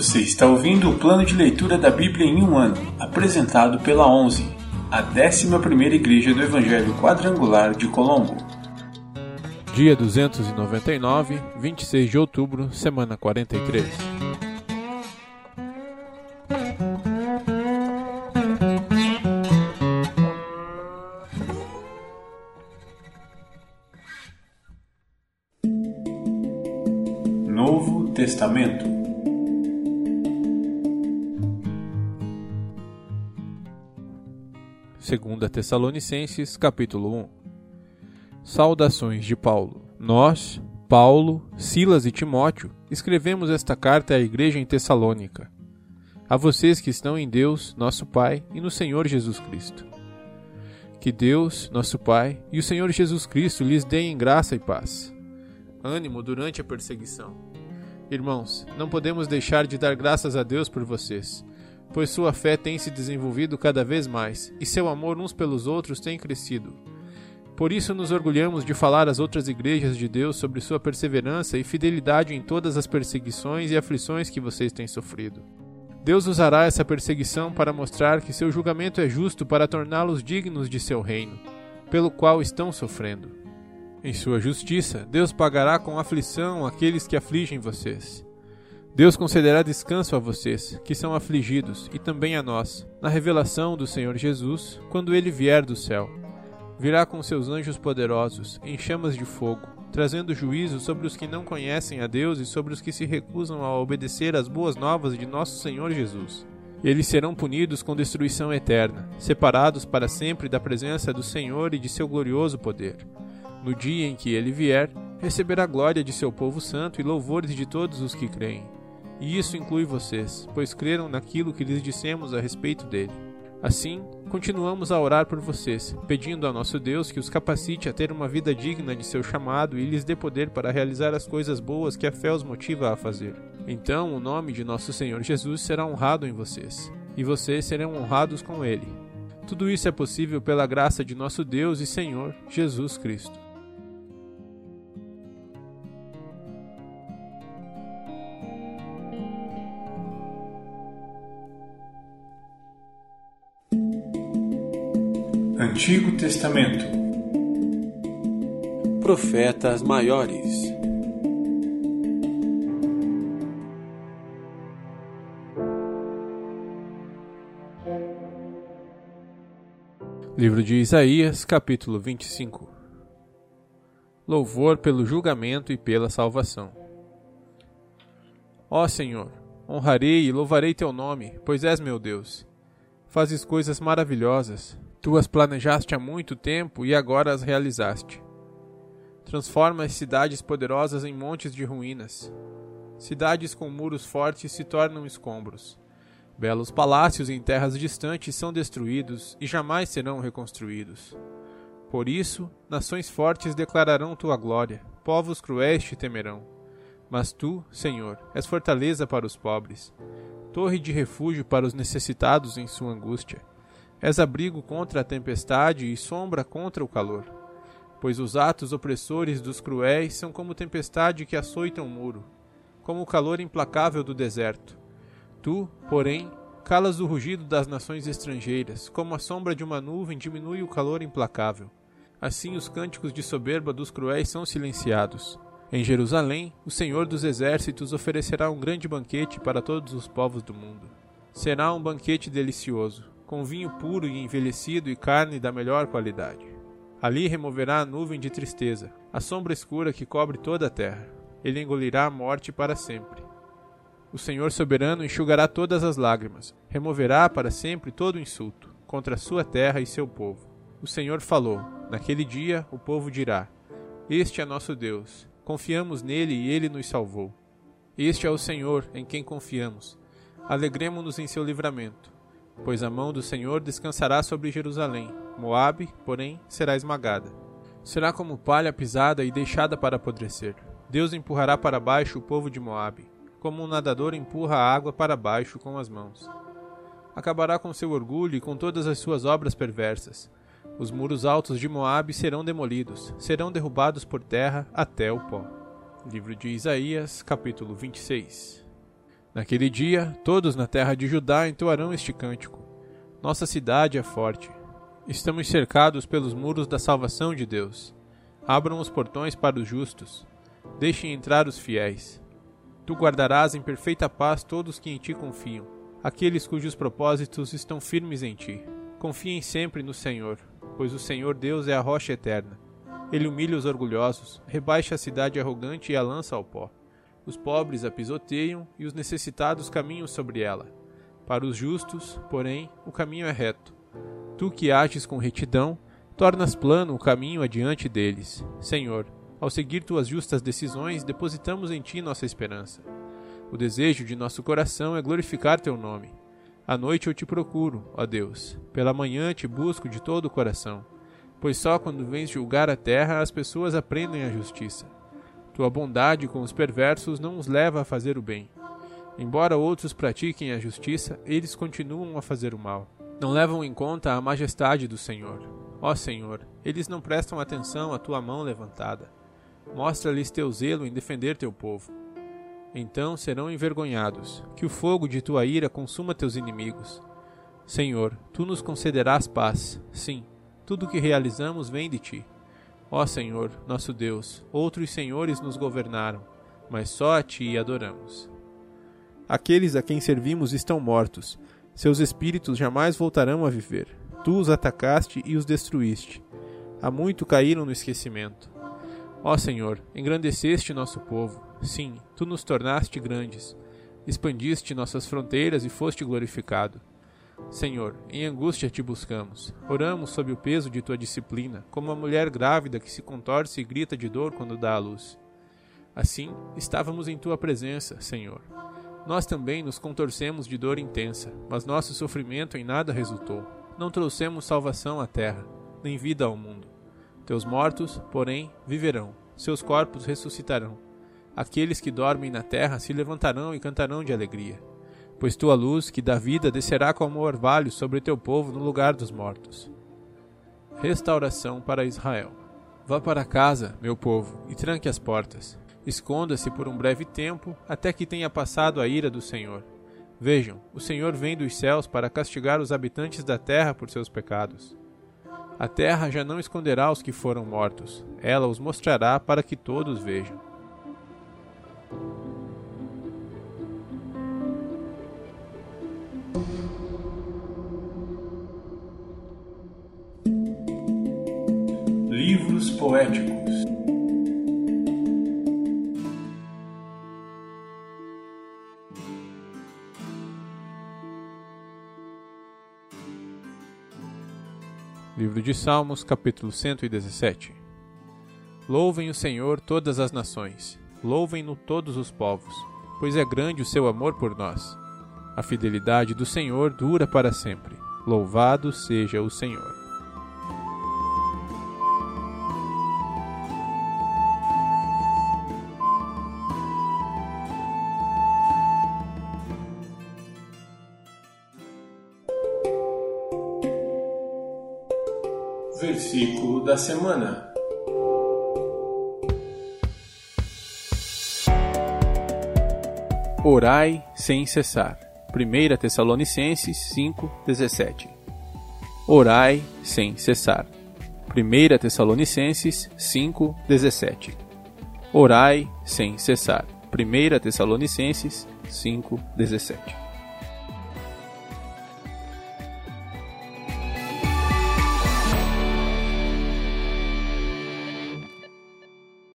Você está ouvindo o plano de leitura da Bíblia em um ano, apresentado pela 11, a 11ª Igreja do Evangelho Quadrangular de Colombo. Dia 299, 26 de outubro, semana 43. Novo Testamento Segunda Tessalonicenses, capítulo 1. Saudações de Paulo. Nós, Paulo, Silas e Timóteo, escrevemos esta carta à igreja em Tessalônica. A vocês que estão em Deus, nosso Pai, e no Senhor Jesus Cristo. Que Deus, nosso Pai, e o Senhor Jesus Cristo lhes deem graça e paz. Ânimo durante a perseguição Irmãos, não podemos deixar de dar graças a Deus por vocês, pois sua fé tem se desenvolvido cada vez mais e seu amor uns pelos outros tem crescido. Por isso nos orgulhamos de falar às outras igrejas de Deus sobre sua perseverança e fidelidade em todas as perseguições e aflições que vocês têm sofrido. Deus usará essa perseguição para mostrar que seu julgamento é justo para torná-los dignos de seu reino, pelo qual estão sofrendo. Em sua justiça, Deus pagará com aflição aqueles que afligem vocês. Deus concederá descanso a vocês, que são afligidos, e também a nós, na revelação do Senhor Jesus, quando ele vier do céu. Virá com seus anjos poderosos, em chamas de fogo, trazendo juízo sobre os que não conhecem a Deus e sobre os que se recusam a obedecer às boas novas de nosso Senhor Jesus. Eles serão punidos com destruição eterna, separados para sempre da presença do Senhor e de seu glorioso poder. No dia em que ele vier, receberá glória de seu povo santo e louvores de todos os que creem. E isso inclui vocês, pois creram naquilo que lhes dissemos a respeito dele. Assim, continuamos a orar por vocês, pedindo a nosso Deus que os capacite a ter uma vida digna de seu chamado e lhes dê poder para realizar as coisas boas que a fé os motiva a fazer. Então, o nome de nosso Senhor Jesus será honrado em vocês, e vocês serão honrados com ele. Tudo isso é possível pela graça de nosso Deus e Senhor Jesus Cristo. Antigo Testamento Profetas Maiores Livro de Isaías, capítulo 25 Louvor pelo julgamento e pela salvação. Ó Senhor, honrarei e louvarei teu nome, pois és meu Deus. Fazes coisas maravilhosas, Tu as planejaste há muito tempo e agora as realizaste. Transforma as cidades poderosas em montes de ruínas. Cidades com muros fortes se tornam escombros. Belos palácios em terras distantes são destruídos e jamais serão reconstruídos. Por isso, nações fortes declararão tua glória, povos cruéis te temerão. Mas tu, Senhor, és fortaleza para os pobres, torre de refúgio para os necessitados em sua angústia. És abrigo contra a tempestade e sombra contra o calor. Pois os atos opressores dos cruéis são como tempestade que açoita um muro, como o calor implacável do deserto. Tu, porém, calas o rugido das nações estrangeiras, como a sombra de uma nuvem diminui o calor implacável. Assim os cânticos de soberba dos cruéis são silenciados. Em Jerusalém, o Senhor dos Exércitos oferecerá um grande banquete para todos os povos do mundo. Será um banquete delicioso, com vinho puro e envelhecido e carne da melhor qualidade. Ali removerá a nuvem de tristeza, a sombra escura que cobre toda a terra. Ele engolirá a morte para sempre. O Senhor soberano enxugará todas as lágrimas, removerá para sempre todo insulto contra a sua terra e seu povo. O Senhor falou: Naquele dia o povo dirá: Este é nosso Deus, confiamos nele e ele nos salvou. Este é o Senhor em quem confiamos. Alegremo-nos em seu livramento pois a mão do Senhor descansará sobre Jerusalém. Moabe, porém, será esmagada. Será como palha pisada e deixada para apodrecer. Deus empurrará para baixo o povo de Moabe, como um nadador empurra a água para baixo com as mãos. Acabará com seu orgulho e com todas as suas obras perversas. Os muros altos de Moabe serão demolidos, serão derrubados por terra até o pó. Livro de Isaías, capítulo 26. Naquele dia, todos na terra de Judá entoarão este cântico. Nossa cidade é forte. Estamos cercados pelos muros da salvação de Deus. Abram os portões para os justos. Deixem entrar os fiéis. Tu guardarás em perfeita paz todos que em ti confiam, aqueles cujos propósitos estão firmes em ti. Confiem sempre no Senhor, pois o Senhor Deus é a rocha eterna. Ele humilha os orgulhosos, rebaixa a cidade arrogante e a lança ao pó. Os pobres a pisoteiam e os necessitados caminham sobre ela. Para os justos, porém, o caminho é reto. Tu que ages com retidão, tornas plano o caminho adiante deles. Senhor, ao seguir tuas justas decisões, depositamos em ti nossa esperança. O desejo de nosso coração é glorificar teu nome. À noite eu te procuro, ó Deus. Pela manhã te busco de todo o coração. Pois só quando vens julgar a terra as pessoas aprendem a justiça. Tua bondade com os perversos não os leva a fazer o bem. Embora outros pratiquem a justiça, eles continuam a fazer o mal. Não levam em conta a majestade do Senhor. Ó Senhor, eles não prestam atenção à tua mão levantada. Mostra-lhes teu zelo em defender teu povo. Então serão envergonhados. Que o fogo de tua ira consuma teus inimigos. Senhor, tu nos concederás paz. Sim, tudo o que realizamos vem de ti. Ó Senhor, nosso Deus, outros senhores nos governaram, mas só a ti adoramos. Aqueles a quem servimos estão mortos, seus espíritos jamais voltarão a viver. Tu os atacaste e os destruíste. Há muito caíram no esquecimento. Ó Senhor, engrandeceste nosso povo. Sim, tu nos tornaste grandes. Expandiste nossas fronteiras e foste glorificado. Senhor, em angústia te buscamos. Oramos sob o peso de tua disciplina, como a mulher grávida que se contorce e grita de dor quando dá à luz. Assim, estávamos em tua presença, Senhor. Nós também nos contorcemos de dor intensa, mas nosso sofrimento em nada resultou. Não trouxemos salvação à terra, nem vida ao mundo. Teus mortos, porém, viverão, seus corpos ressuscitarão. Aqueles que dormem na terra se levantarão e cantarão de alegria pois tua luz, que dá vida, descerá como orvalho sobre teu povo no lugar dos mortos. Restauração para Israel. Vá para casa, meu povo, e tranque as portas. Esconda-se por um breve tempo, até que tenha passado a ira do Senhor. Vejam, o Senhor vem dos céus para castigar os habitantes da terra por seus pecados. A terra já não esconderá os que foram mortos, ela os mostrará para que todos vejam. Livros poéticos. Livro de Salmos, capítulo 117 Louvem o Senhor todas as nações, louvem-no todos os povos, pois é grande o seu amor por nós. A fidelidade do Senhor dura para sempre. Louvado seja o Senhor. Versículo da semana. Orai sem cessar. 1 Tessalonicenses 5:17. Orai sem cessar. 1 Tessalonicenses 5:17. Orai sem cessar. 1 Tessalonicenses 5:17.